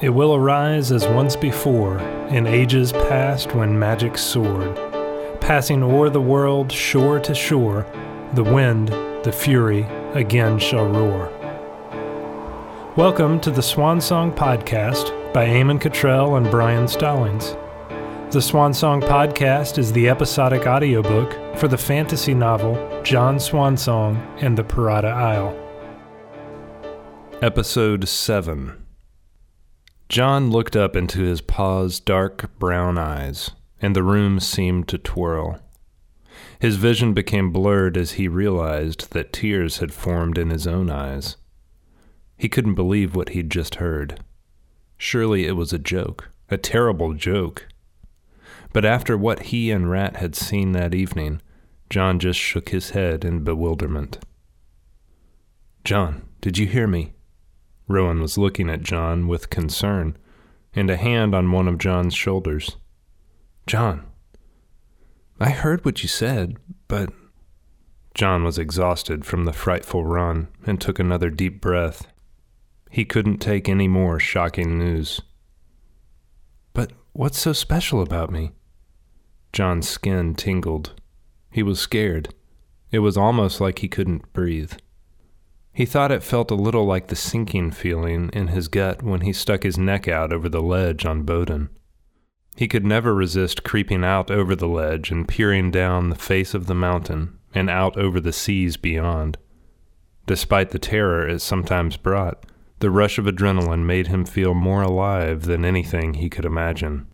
It will arise as once before, in ages past when magic soared. Passing o'er the world, shore to shore, the wind, the fury, again shall roar. Welcome to the Swan Song Podcast by Eamon Cottrell and Brian Stallings. The Swan Song Podcast is the episodic audiobook for the fantasy novel John Swansong and the Parada Isle. Episode 7 John looked up into his pa's dark brown eyes, and the room seemed to twirl. His vision became blurred as he realized that tears had formed in his own eyes. He couldn't believe what he'd just heard. Surely it was a joke, a terrible joke. But after what he and Rat had seen that evening, John just shook his head in bewilderment. John, did you hear me? Rowan was looking at John with concern and a hand on one of John's shoulders. John, I heard what you said, but. John was exhausted from the frightful run and took another deep breath. He couldn't take any more shocking news. But what's so special about me? John's skin tingled. He was scared. It was almost like he couldn't breathe. He thought it felt a little like the sinking feeling in his gut when he stuck his neck out over the ledge on Bowden. He could never resist creeping out over the ledge and peering down the face of the mountain and out over the seas beyond. Despite the terror it sometimes brought, the rush of adrenaline made him feel more alive than anything he could imagine.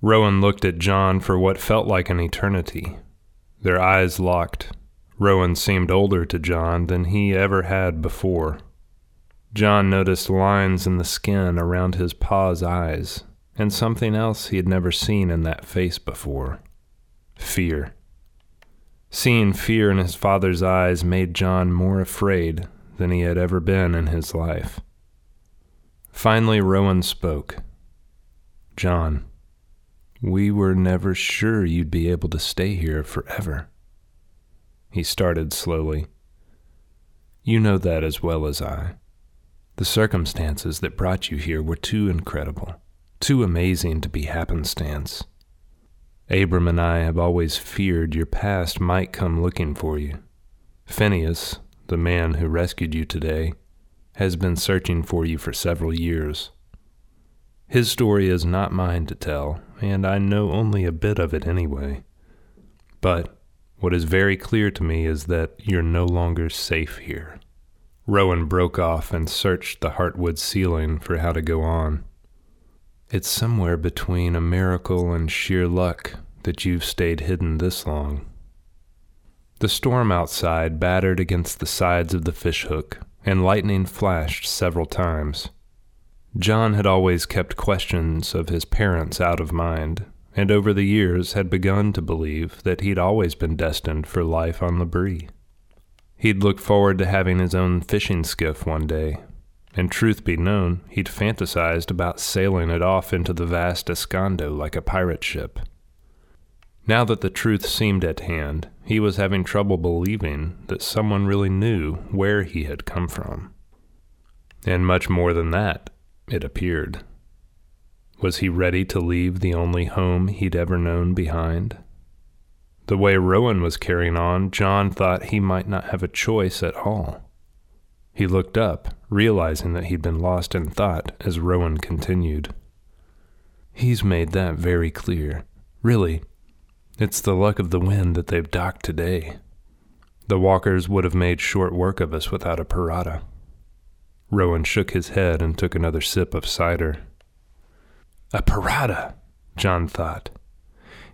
Rowan looked at John for what felt like an eternity. Their eyes locked, Rowan seemed older to John than he ever had before. John noticed lines in the skin around his pa's eyes, and something else he had never seen in that face before fear. Seeing fear in his father's eyes made John more afraid than he had ever been in his life. Finally, Rowan spoke. John, we were never sure you'd be able to stay here forever. He started slowly. You know that as well as I. The circumstances that brought you here were too incredible, too amazing to be happenstance. Abram and I have always feared your past might come looking for you. Phineas, the man who rescued you today, has been searching for you for several years. His story is not mine to tell, and I know only a bit of it anyway. But what is very clear to me is that you're no longer safe here. Rowan broke off and searched the heartwood ceiling for how to go on. It's somewhere between a miracle and sheer luck that you've stayed hidden this long. The storm outside battered against the sides of the fishhook, and lightning flashed several times. John had always kept questions of his parents out of mind, and over the years had begun to believe that he'd always been destined for life on L'Abri. He'd looked forward to having his own fishing skiff one day, and truth be known, he'd fantasized about sailing it off into the vast Escondo like a pirate ship. Now that the truth seemed at hand, he was having trouble believing that someone really knew where he had come from. And much more than that, it appeared. Was he ready to leave the only home he'd ever known behind? The way Rowan was carrying on, John thought he might not have a choice at all. He looked up, realizing that he'd been lost in thought as Rowan continued. He's made that very clear. Really, it's the luck of the wind that they've docked today. The walkers would have made short work of us without a parada. Rowan shook his head and took another sip of cider. A parada, John thought.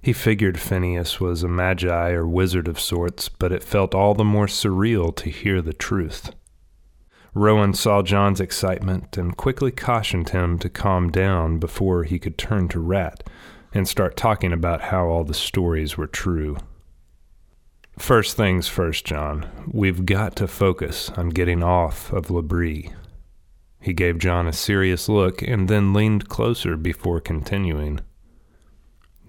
He figured Phineas was a magi or wizard of sorts, but it felt all the more surreal to hear the truth. Rowan saw John's excitement and quickly cautioned him to calm down before he could turn to Rat and start talking about how all the stories were true. First things first, John. We've got to focus on getting off of L'Abri. He gave John a serious look and then leaned closer before continuing.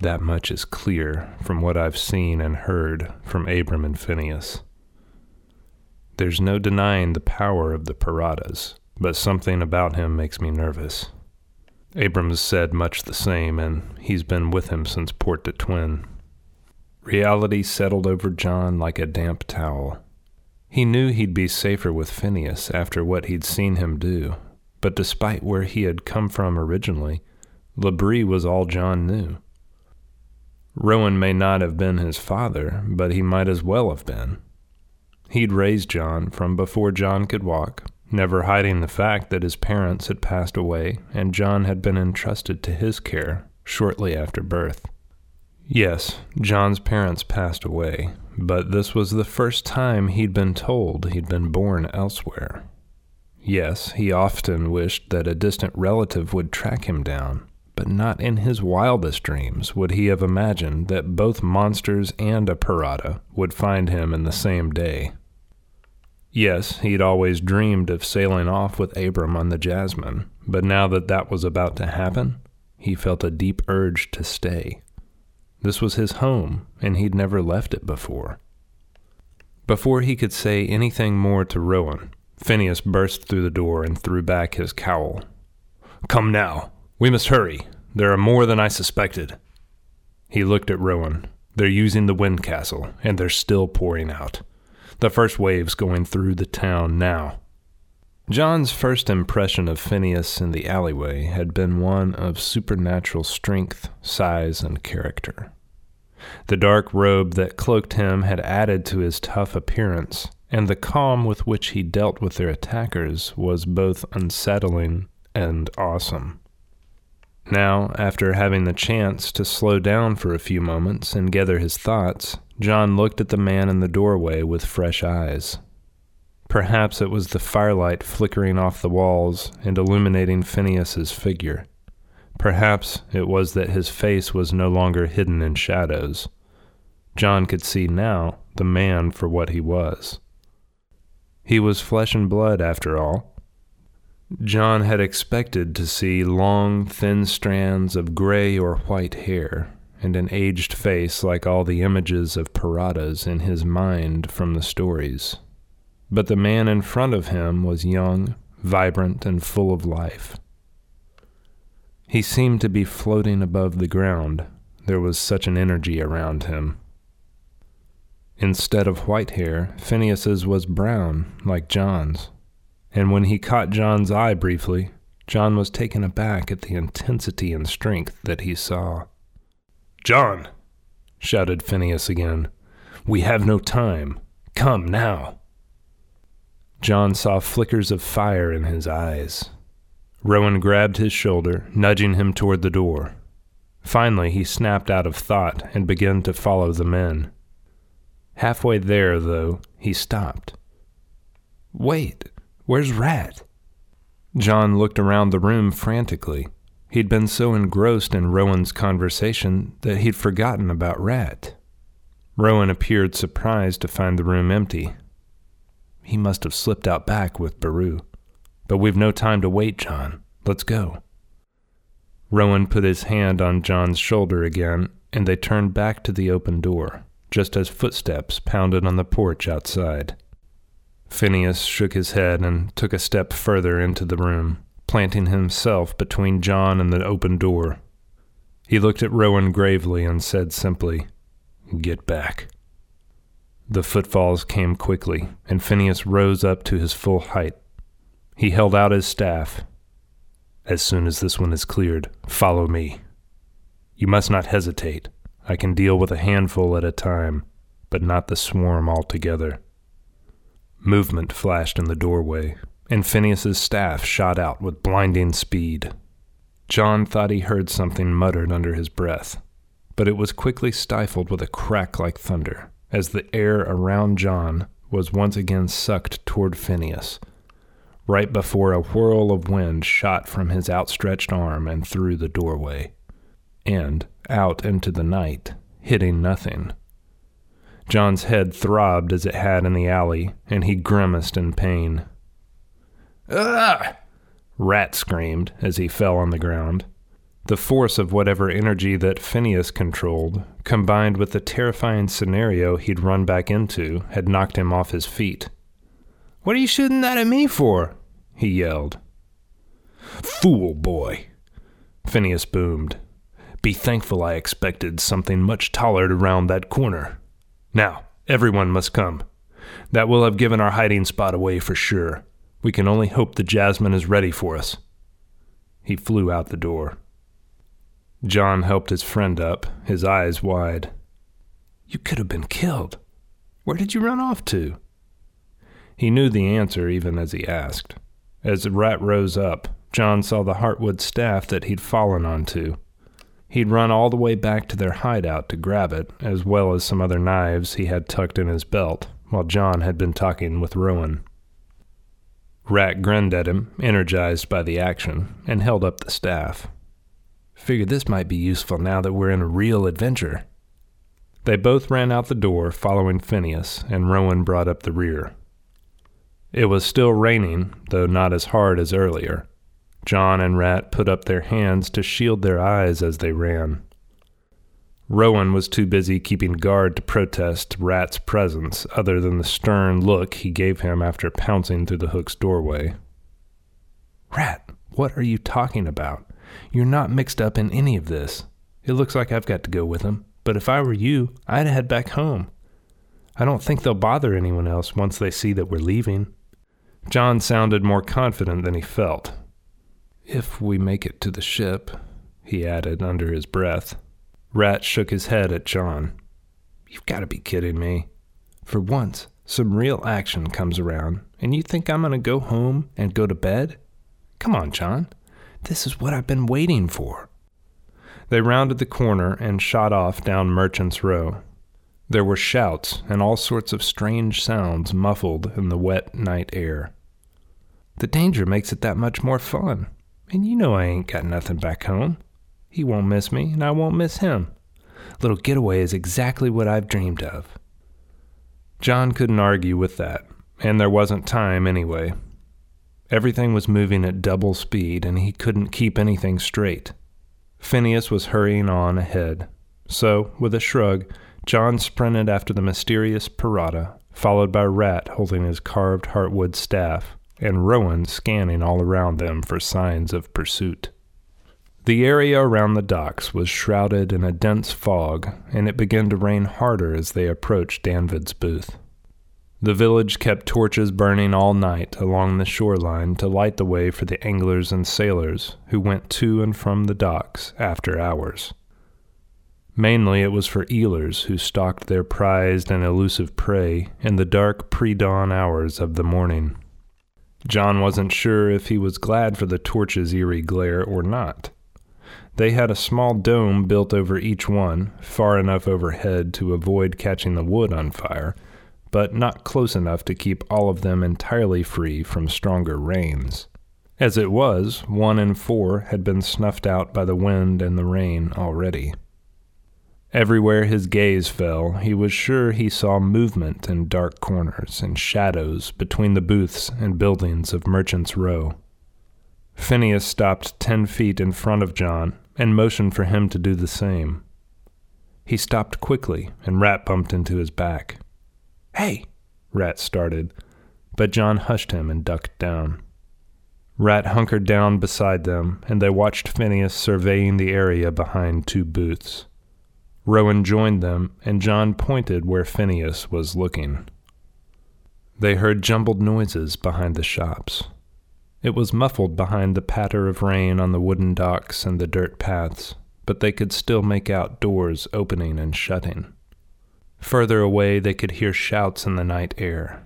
That much is clear from what I've seen and heard from Abram and Phineas. There's no denying the power of the Paradas, but something about him makes me nervous. Abram's said much the same, and he's been with him since Port de Twin. Reality settled over John like a damp towel. He knew he'd be safer with Phineas after what he'd seen him do, but despite where he had come from originally, L'Abri was all John knew. Rowan may not have been his father, but he might as well have been. He'd raised John from before John could walk, never hiding the fact that his parents had passed away and John had been entrusted to his care shortly after birth. Yes, John's parents passed away, but this was the first time he'd been told he'd been born elsewhere. Yes, he often wished that a distant relative would track him down, but not in his wildest dreams would he have imagined that both monsters and a pirata would find him in the same day. Yes, he'd always dreamed of sailing off with Abram on the Jasmine, but now that that was about to happen, he felt a deep urge to stay. This was his home, and he'd never left it before. Before he could say anything more to Rowan, Phineas burst through the door and threw back his cowl. Come now. We must hurry. There are more than I suspected. He looked at Rowan. They're using the wind castle, and they're still pouring out. The first wave's going through the town now. John's first impression of Phineas in the alleyway had been one of supernatural strength, size, and character. The dark robe that cloaked him had added to his tough appearance, and the calm with which he dealt with their attackers was both unsettling and awesome. Now, after having the chance to slow down for a few moments and gather his thoughts, John looked at the man in the doorway with fresh eyes. Perhaps it was the firelight flickering off the walls and illuminating Phineas's figure. Perhaps it was that his face was no longer hidden in shadows. John could see now the man for what he was. He was flesh and blood, after all. John had expected to see long, thin strands of gray or white hair, and an aged face like all the images of piratas in his mind from the stories. But the man in front of him was young, vibrant, and full of life. He seemed to be floating above the ground. There was such an energy around him. Instead of white hair, Phineas's was brown, like John's. And when he caught John's eye briefly, John was taken aback at the intensity and strength that he saw. John, shouted Phineas again, we have no time. Come now. John saw flickers of fire in his eyes. Rowan grabbed his shoulder, nudging him toward the door. Finally, he snapped out of thought and began to follow the men. Halfway there, though, he stopped. Wait, where's Rat? John looked around the room frantically. He'd been so engrossed in Rowan's conversation that he'd forgotten about Rat. Rowan appeared surprised to find the room empty. He must have slipped out back with Baru. But we've no time to wait, John. Let's go. Rowan put his hand on John's shoulder again, and they turned back to the open door, just as footsteps pounded on the porch outside. Phineas shook his head and took a step further into the room planting himself between John and the open door. He looked at Rowan gravely and said simply, Get back. The footfalls came quickly, and Phineas rose up to his full height. He held out his staff. As soon as this one is cleared, follow me. You must not hesitate. I can deal with a handful at a time, but not the swarm altogether. Movement flashed in the doorway, and Phineas's staff shot out with blinding speed. John thought he heard something muttered under his breath, but it was quickly stifled with a crack like thunder as the air around John was once again sucked toward Phineas, right before a whirl of wind shot from his outstretched arm and through the doorway, and out into the night, hitting nothing. John's head throbbed as it had in the alley, and he grimaced in pain. Ugh! Rat screamed as he fell on the ground. The force of whatever energy that Phineas controlled, combined with the terrifying scenario he'd run back into, had knocked him off his feet. What are you shooting that at me for? he yelled. Fool boy! Phineas boomed. Be thankful I expected something much taller to round that corner. Now, everyone must come. That will have given our hiding spot away for sure. We can only hope the Jasmine is ready for us. He flew out the door. John helped his friend up, his eyes wide. You could have been killed. Where did you run off to? He knew the answer even as he asked. As the rat rose up, John saw the heartwood staff that he'd fallen onto. He'd run all the way back to their hideout to grab it, as well as some other knives he had tucked in his belt, while John had been talking with Rowan. Rat grinned at him, energized by the action, and held up the staff. Figure this might be useful now that we're in a real adventure. They both ran out the door, following Phineas, and Rowan brought up the rear. It was still raining, though not as hard as earlier. John and Rat put up their hands to shield their eyes as they ran. Rowan was too busy keeping guard to protest Rat's presence, other than the stern look he gave him after pouncing through the hook's doorway. Rat, what are you talking about? You're not mixed up in any of this. It looks like I've got to go with them, but if I were you, I'd head back home. I don't think they'll bother anyone else once they see that we're leaving. John sounded more confident than he felt. If we make it to the ship, he added under his breath. Rat shook his head at John. You've got to be kidding me. For once, some real action comes around, and you think I'm going to go home and go to bed? Come on, John. This is what I've been waiting for. They rounded the corner and shot off down Merchant's Row. There were shouts and all sorts of strange sounds muffled in the wet night air. The danger makes it that much more fun. And you know I ain't got nothing back home. He won't miss me, and I won't miss him. Little getaway is exactly what I've dreamed of. John couldn't argue with that, and there wasn't time anyway. Everything was moving at double speed, and he couldn't keep anything straight. Phineas was hurrying on ahead, so, with a shrug, John sprinted after the mysterious Pirata, followed by Rat holding his carved heartwood staff, and Rowan scanning all around them for signs of pursuit. The area around the docks was shrouded in a dense fog, and it began to rain harder as they approached Danvid's booth. The village kept torches burning all night along the shoreline to light the way for the anglers and sailors who went to and from the docks after hours. Mainly it was for eelers who stalked their prized and elusive prey in the dark pre dawn hours of the morning. John wasn't sure if he was glad for the torch's eerie glare or not. They had a small dome built over each one, far enough overhead to avoid catching the wood on fire, but not close enough to keep all of them entirely free from stronger rains. As it was, one in four had been snuffed out by the wind and the rain already. Everywhere his gaze fell, he was sure he saw movement in dark corners and shadows between the booths and buildings of Merchant's Row. Phineas stopped ten feet in front of John and motioned for him to do the same. He stopped quickly, and Rat bumped into his back. Hey! Rat started, but John hushed him and ducked down. Rat hunkered down beside them, and they watched Phineas surveying the area behind two booths. Rowan joined them, and John pointed where Phineas was looking. They heard jumbled noises behind the shops. It was muffled behind the patter of rain on the wooden docks and the dirt paths, but they could still make out doors opening and shutting. Further away, they could hear shouts in the night air.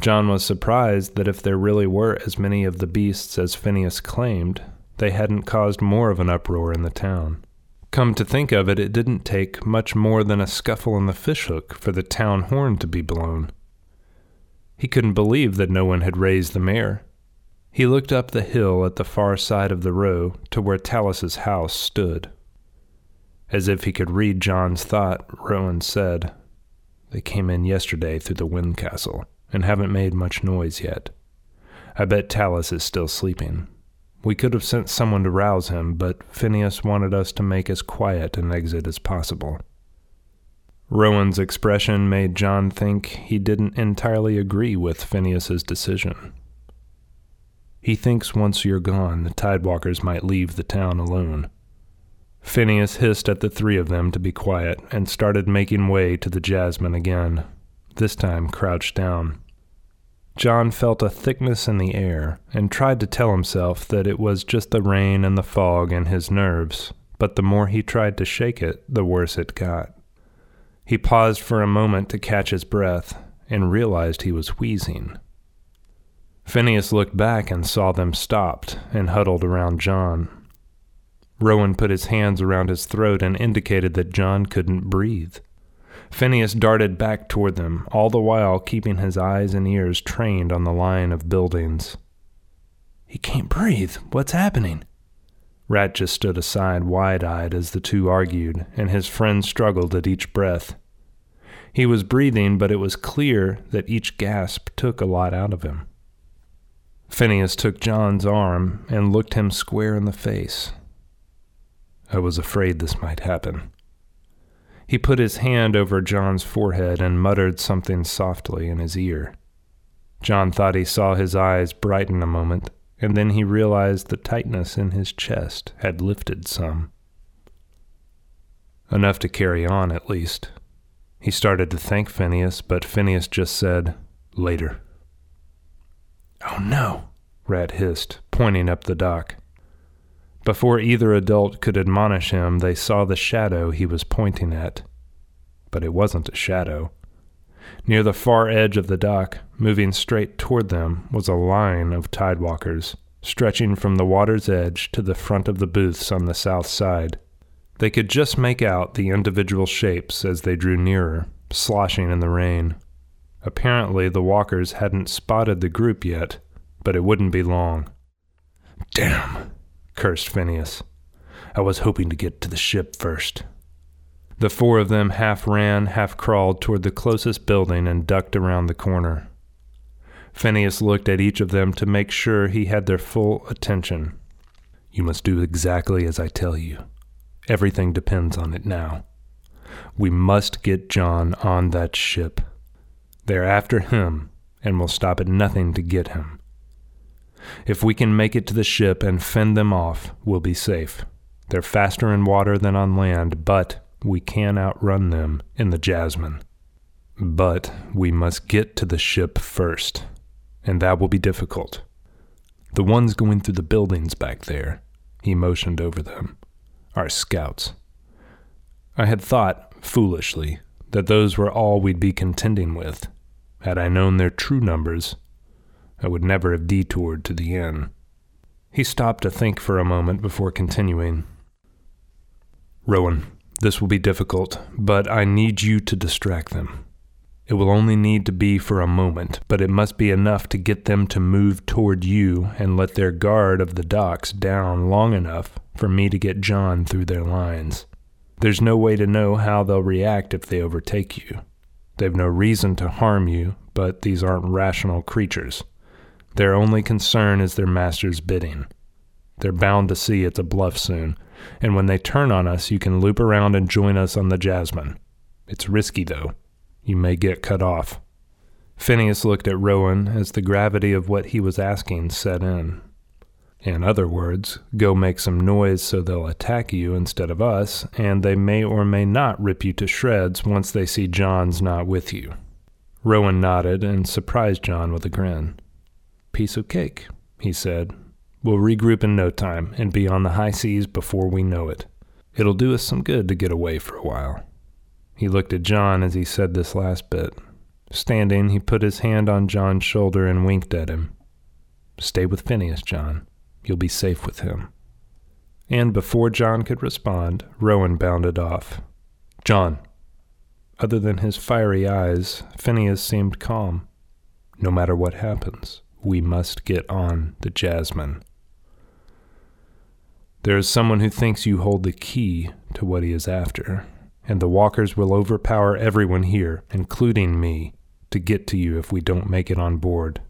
John was surprised that if there really were as many of the beasts as Phineas claimed, they hadn't caused more of an uproar in the town. Come to think of it, it didn't take much more than a scuffle in the fishhook for the town horn to be blown. He couldn't believe that no one had raised the mare. He looked up the hill at the far side of the row to where Talus's house stood. As if he could read John's thought, Rowan said, They came in yesterday through the wind castle and haven't made much noise yet. I bet Talus is still sleeping. We could have sent someone to rouse him, but Phineas wanted us to make as quiet an exit as possible. Rowan's expression made John think he didn't entirely agree with Phineas's decision. He thinks once you're gone, the Tidewalkers might leave the town alone. Phineas hissed at the three of them to be quiet and started making way to the Jasmine again, this time crouched down. John felt a thickness in the air and tried to tell himself that it was just the rain and the fog and his nerves, but the more he tried to shake it, the worse it got. He paused for a moment to catch his breath and realized he was wheezing. Phineas looked back and saw them stopped and huddled around John. Rowan put his hands around his throat and indicated that John couldn't breathe. Phineas darted back toward them, all the while keeping his eyes and ears trained on the line of buildings. He can't breathe. What's happening? Rat just stood aside, wide eyed, as the two argued, and his friend struggled at each breath. He was breathing, but it was clear that each gasp took a lot out of him. Phineas took John's arm and looked him square in the face. I was afraid this might happen. He put his hand over John's forehead and muttered something softly in his ear. John thought he saw his eyes brighten a moment, and then he realized the tightness in his chest had lifted some. Enough to carry on, at least. He started to thank Phineas, but Phineas just said, Later. Oh no, Rat hissed, pointing up the dock. Before either adult could admonish him, they saw the shadow he was pointing at. But it wasn't a shadow. Near the far edge of the dock, moving straight toward them, was a line of tidewalkers, stretching from the water's edge to the front of the booths on the south side. They could just make out the individual shapes as they drew nearer, sloshing in the rain. Apparently, the walkers hadn't spotted the group yet, but it wouldn't be long. Damn, cursed Phineas. I was hoping to get to the ship first. The four of them half ran, half crawled toward the closest building and ducked around the corner. Phineas looked at each of them to make sure he had their full attention. You must do exactly as I tell you. Everything depends on it now. We must get John on that ship. They're after him, and will stop at nothing to get him. If we can make it to the ship and fend them off, we'll be safe. They're faster in water than on land, but we can outrun them in the Jasmine. But we must get to the ship first, and that will be difficult. The ones going through the buildings back there, he motioned over them, are scouts. I had thought, foolishly, that those were all we'd be contending with. Had I known their true numbers, I would never have detoured to the inn. He stopped to think for a moment before continuing. Rowan, this will be difficult, but I need you to distract them. It will only need to be for a moment, but it must be enough to get them to move toward you and let their guard of the docks down long enough for me to get John through their lines. There's no way to know how they'll react if they overtake you. They've no reason to harm you, but these aren't rational creatures. Their only concern is their master's bidding. They're bound to see it's a bluff soon, and when they turn on us, you can loop around and join us on the Jasmine. It's risky, though. You may get cut off. Phineas looked at Rowan as the gravity of what he was asking set in. In other words, go make some noise so they'll attack you instead of us, and they may or may not rip you to shreds once they see John's not with you. Rowan nodded and surprised John with a grin. Piece of cake, he said. We'll regroup in no time and be on the high seas before we know it. It'll do us some good to get away for a while. He looked at John as he said this last bit. Standing, he put his hand on John's shoulder and winked at him. Stay with Phineas, John. You'll be safe with him. And before John could respond, Rowan bounded off. John. Other than his fiery eyes, Phineas seemed calm. No matter what happens, we must get on the Jasmine. There is someone who thinks you hold the key to what he is after, and the walkers will overpower everyone here, including me, to get to you if we don't make it on board.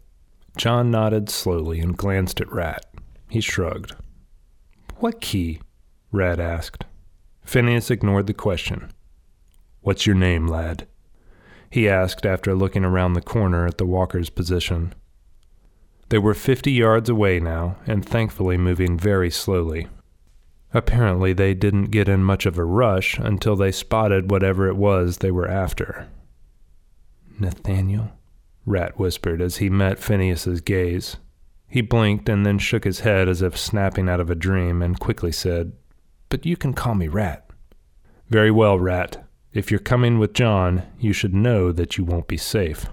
John nodded slowly and glanced at Rat. He shrugged. What key? Rat asked. Phineas ignored the question. What's your name, lad? He asked after looking around the corner at the walker's position. They were 50 yards away now, and thankfully moving very slowly. Apparently, they didn't get in much of a rush until they spotted whatever it was they were after. Nathaniel? Rat whispered as he met Phineas's gaze. He blinked and then shook his head as if snapping out of a dream and quickly said, But you can call me Rat. Very well, Rat. If you're coming with John, you should know that you won't be safe.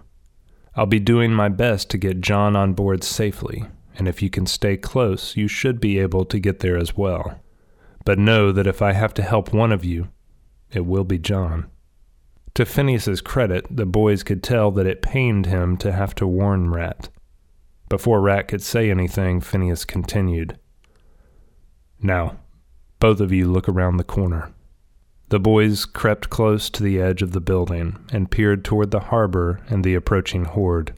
I'll be doing my best to get John on board safely, and if you can stay close, you should be able to get there as well. But know that if I have to help one of you, it will be John. To Phineas's credit, the boys could tell that it pained him to have to warn Rat. Before Rat could say anything, Phineas continued. Now, both of you look around the corner. The boys crept close to the edge of the building and peered toward the harbor and the approaching horde.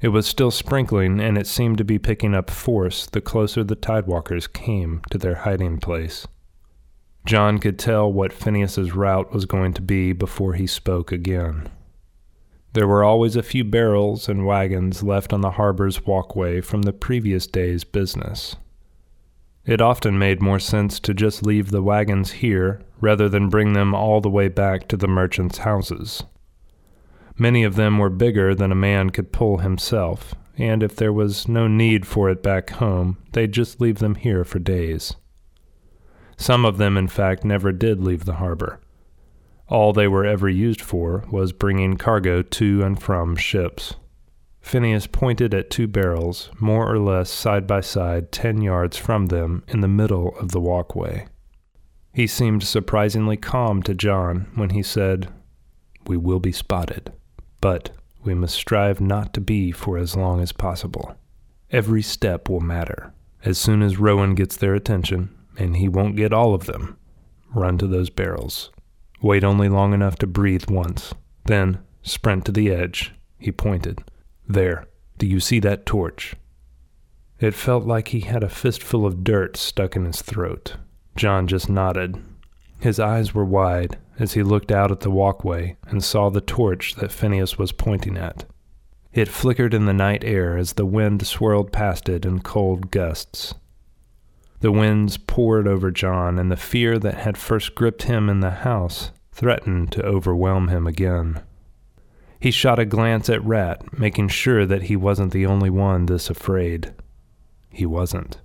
It was still sprinkling, and it seemed to be picking up force the closer the tidewalkers came to their hiding place. John could tell what Phineas's route was going to be before he spoke again. There were always a few barrels and wagons left on the harbor's walkway from the previous day's business. It often made more sense to just leave the wagons here rather than bring them all the way back to the merchants' houses. Many of them were bigger than a man could pull himself, and if there was no need for it back home, they'd just leave them here for days. Some of them, in fact, never did leave the harbor. All they were ever used for was bringing cargo to and from ships. Phineas pointed at two barrels, more or less side by side, ten yards from them in the middle of the walkway. He seemed surprisingly calm to John when he said, We will be spotted, but we must strive not to be for as long as possible. Every step will matter. As soon as Rowan gets their attention, and he won't get all of them, run to those barrels. Wait only long enough to breathe once. Then sprint to the edge. He pointed. There, do you see that torch? It felt like he had a fistful of dirt stuck in his throat. John just nodded. His eyes were wide as he looked out at the walkway and saw the torch that Phineas was pointing at. It flickered in the night air as the wind swirled past it in cold gusts. The winds poured over John, and the fear that had first gripped him in the house threatened to overwhelm him again. He shot a glance at Rat, making sure that he wasn't the only one this afraid. He wasn't.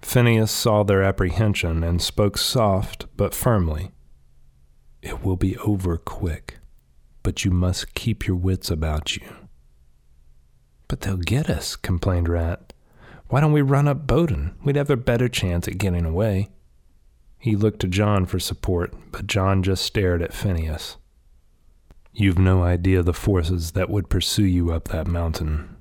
Phineas saw their apprehension and spoke soft but firmly. It will be over quick, but you must keep your wits about you. But they'll get us, complained Rat. Why don't we run up Bowden? We'd have a better chance at getting away. He looked to John for support, but John just stared at Phineas. You've no idea the forces that would pursue you up that mountain.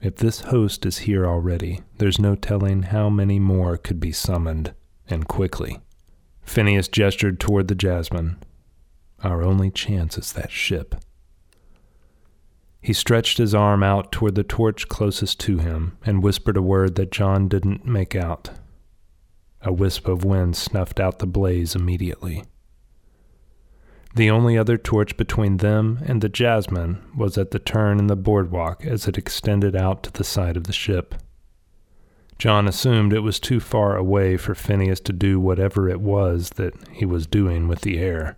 If this host is here already, there's no telling how many more could be summoned, and quickly. Phineas gestured toward the Jasmine. Our only chance is that ship. He stretched his arm out toward the torch closest to him and whispered a word that John didn't make out. A wisp of wind snuffed out the blaze immediately. The only other torch between them and the Jasmine was at the turn in the boardwalk as it extended out to the side of the ship. John assumed it was too far away for Phineas to do whatever it was that he was doing with the air.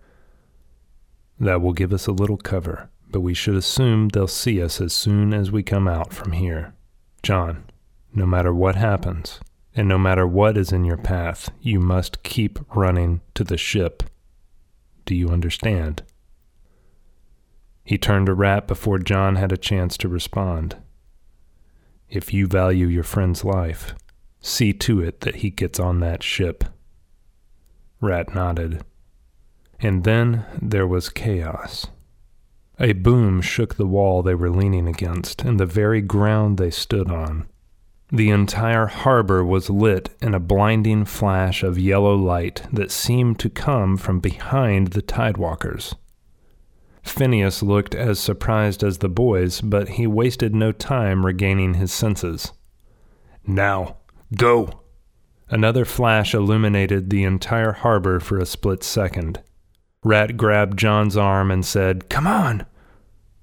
That will give us a little cover, but we should assume they'll see us as soon as we come out from here. John, no matter what happens, and no matter what is in your path, you must keep running to the ship. Do you understand? He turned to Rat before John had a chance to respond. If you value your friend's life, see to it that he gets on that ship. Rat nodded. And then there was chaos. A boom shook the wall they were leaning against and the very ground they stood on. The entire harbor was lit in a blinding flash of yellow light that seemed to come from behind the tidewalkers. Phineas looked as surprised as the boys, but he wasted no time regaining his senses. Now, go! Another flash illuminated the entire harbor for a split second. Rat grabbed John's arm and said, Come on!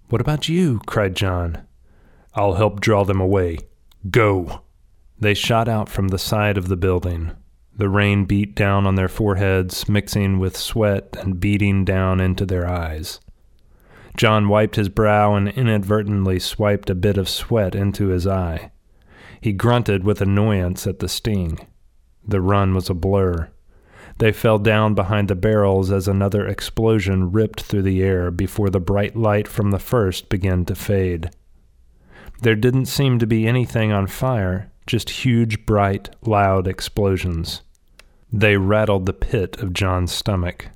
What about you? cried John. I'll help draw them away. Go! They shot out from the side of the building. The rain beat down on their foreheads, mixing with sweat and beating down into their eyes. John wiped his brow and inadvertently swiped a bit of sweat into his eye. He grunted with annoyance at the sting. The run was a blur. They fell down behind the barrels as another explosion ripped through the air before the bright light from the first began to fade. There didn't seem to be anything on fire, just huge, bright, loud explosions. They rattled the pit of John's stomach.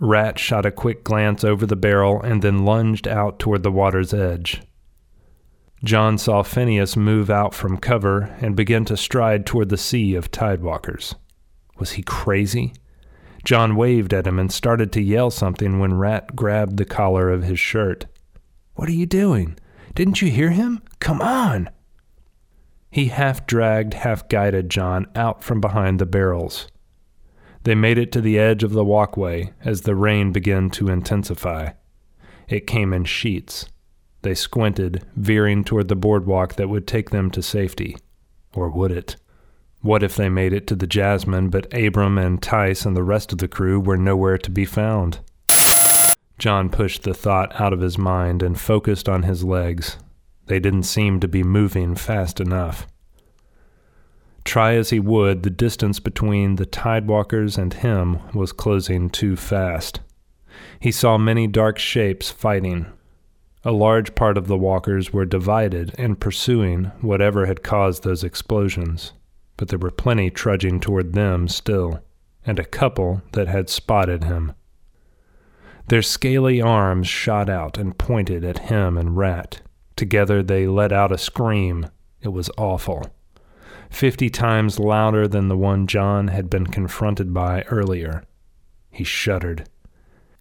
Rat shot a quick glance over the barrel and then lunged out toward the water's edge. John saw Phineas move out from cover and begin to stride toward the sea of tidewalkers. Was he crazy? John waved at him and started to yell something when Rat grabbed the collar of his shirt. What are you doing? Didn't you hear him? Come on! He half dragged, half guided John out from behind the barrels. They made it to the edge of the walkway as the rain began to intensify. It came in sheets. They squinted, veering toward the boardwalk that would take them to safety. Or would it? What if they made it to the Jasmine, but Abram and Tice and the rest of the crew were nowhere to be found? John pushed the thought out of his mind and focused on his legs. They didn't seem to be moving fast enough. Try as he would, the distance between the tidewalkers and him was closing too fast. He saw many dark shapes fighting. A large part of the walkers were divided and pursuing whatever had caused those explosions, but there were plenty trudging toward them still, and a couple that had spotted him. Their scaly arms shot out and pointed at him and Rat. Together they let out a scream. It was awful. Fifty times louder than the one John had been confronted by earlier. He shuddered.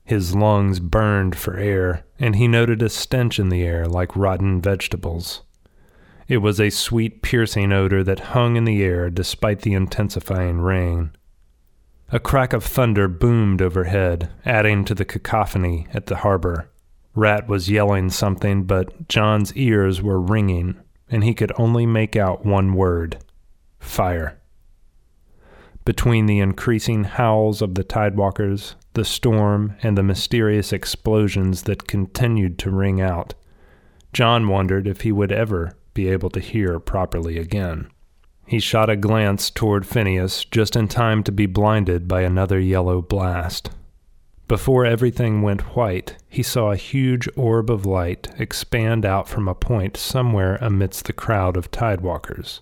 His lungs burned for air, and he noted a stench in the air like rotten vegetables. It was a sweet, piercing odor that hung in the air despite the intensifying rain. A crack of thunder boomed overhead, adding to the cacophony at the harbor. Rat was yelling something, but John's ears were ringing, and he could only make out one word fire. Between the increasing howls of the tidewalkers, the storm, and the mysterious explosions that continued to ring out, John wondered if he would ever be able to hear properly again. He shot a glance toward Phineas just in time to be blinded by another yellow blast. Before everything went white, he saw a huge orb of light expand out from a point somewhere amidst the crowd of tidewalkers.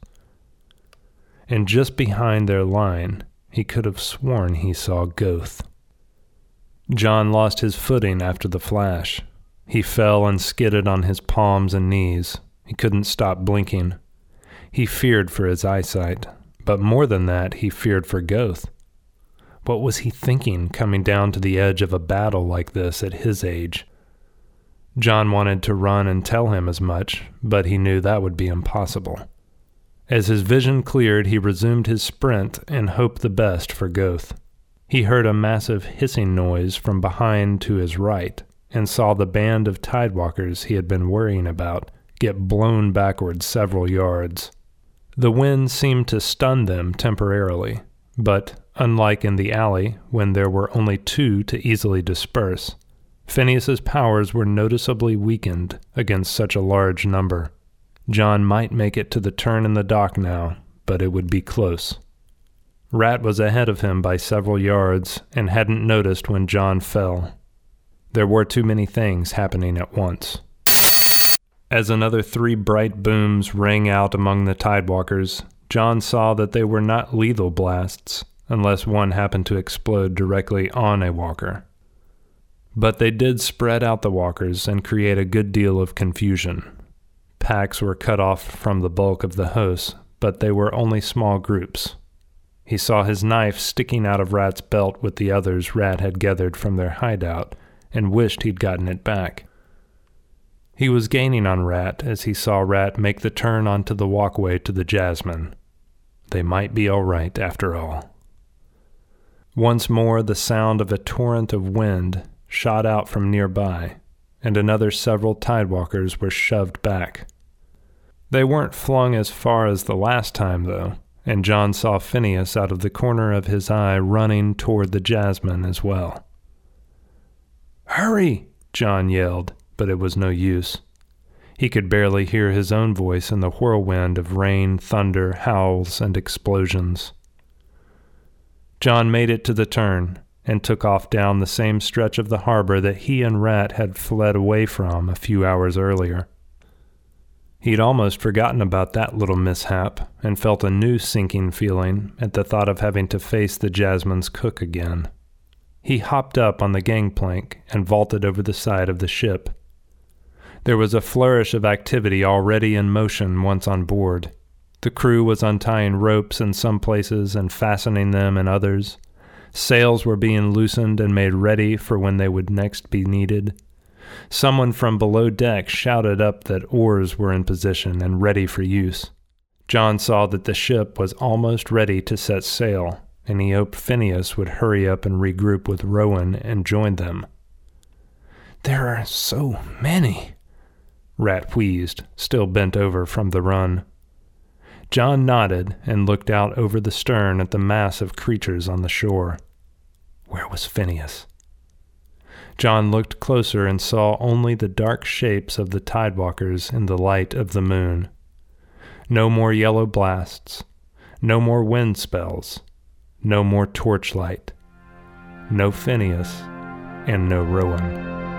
And just behind their line, he could have sworn he saw Goth. John lost his footing after the flash. He fell and skidded on his palms and knees. He couldn't stop blinking. He feared for his eyesight, but more than that, he feared for Goth. What was he thinking coming down to the edge of a battle like this at his age? John wanted to run and tell him as much, but he knew that would be impossible. As his vision cleared, he resumed his sprint and hoped the best for Goth. He heard a massive hissing noise from behind to his right and saw the band of tidewalkers he had been worrying about get blown backward several yards. The wind seemed to stun them temporarily, but unlike in the alley when there were only two to easily disperse, Phineas's powers were noticeably weakened against such a large number. John might make it to the turn in the dock now, but it would be close. Rat was ahead of him by several yards and hadn't noticed when John fell. There were too many things happening at once. As another three bright booms rang out among the tidewalkers, John saw that they were not lethal blasts, unless one happened to explode directly on a walker. But they did spread out the walkers and create a good deal of confusion. Packs were cut off from the bulk of the hosts, but they were only small groups. He saw his knife sticking out of Rat's belt with the others Rat had gathered from their hideout and wished he'd gotten it back. He was gaining on Rat as he saw Rat make the turn onto the walkway to the Jasmine. They might be all right after all. Once more, the sound of a torrent of wind shot out from nearby, and another several tidewalkers were shoved back. They weren't flung as far as the last time, though, and John saw Phineas out of the corner of his eye running toward the jasmine as well. Hurry! John yelled, but it was no use. He could barely hear his own voice in the whirlwind of rain, thunder, howls, and explosions. John made it to the turn and took off down the same stretch of the harbor that he and Rat had fled away from a few hours earlier. He'd almost forgotten about that little mishap and felt a new sinking feeling at the thought of having to face the Jasmine's cook again. He hopped up on the gangplank and vaulted over the side of the ship. There was a flourish of activity already in motion once on board. The crew was untying ropes in some places and fastening them in others. Sails were being loosened and made ready for when they would next be needed. Someone from below deck shouted up that oars were in position and ready for use. John saw that the ship was almost ready to set sail, and he hoped Phineas would hurry up and regroup with Rowan and join them. There are so many, Rat wheezed, still bent over from the run. John nodded and looked out over the stern at the mass of creatures on the shore. Where was Phineas? John looked closer and saw only the dark shapes of the tidewalkers in the light of the moon. No more yellow blasts, no more wind spells, no more torchlight, no Phineas, and no Rowan.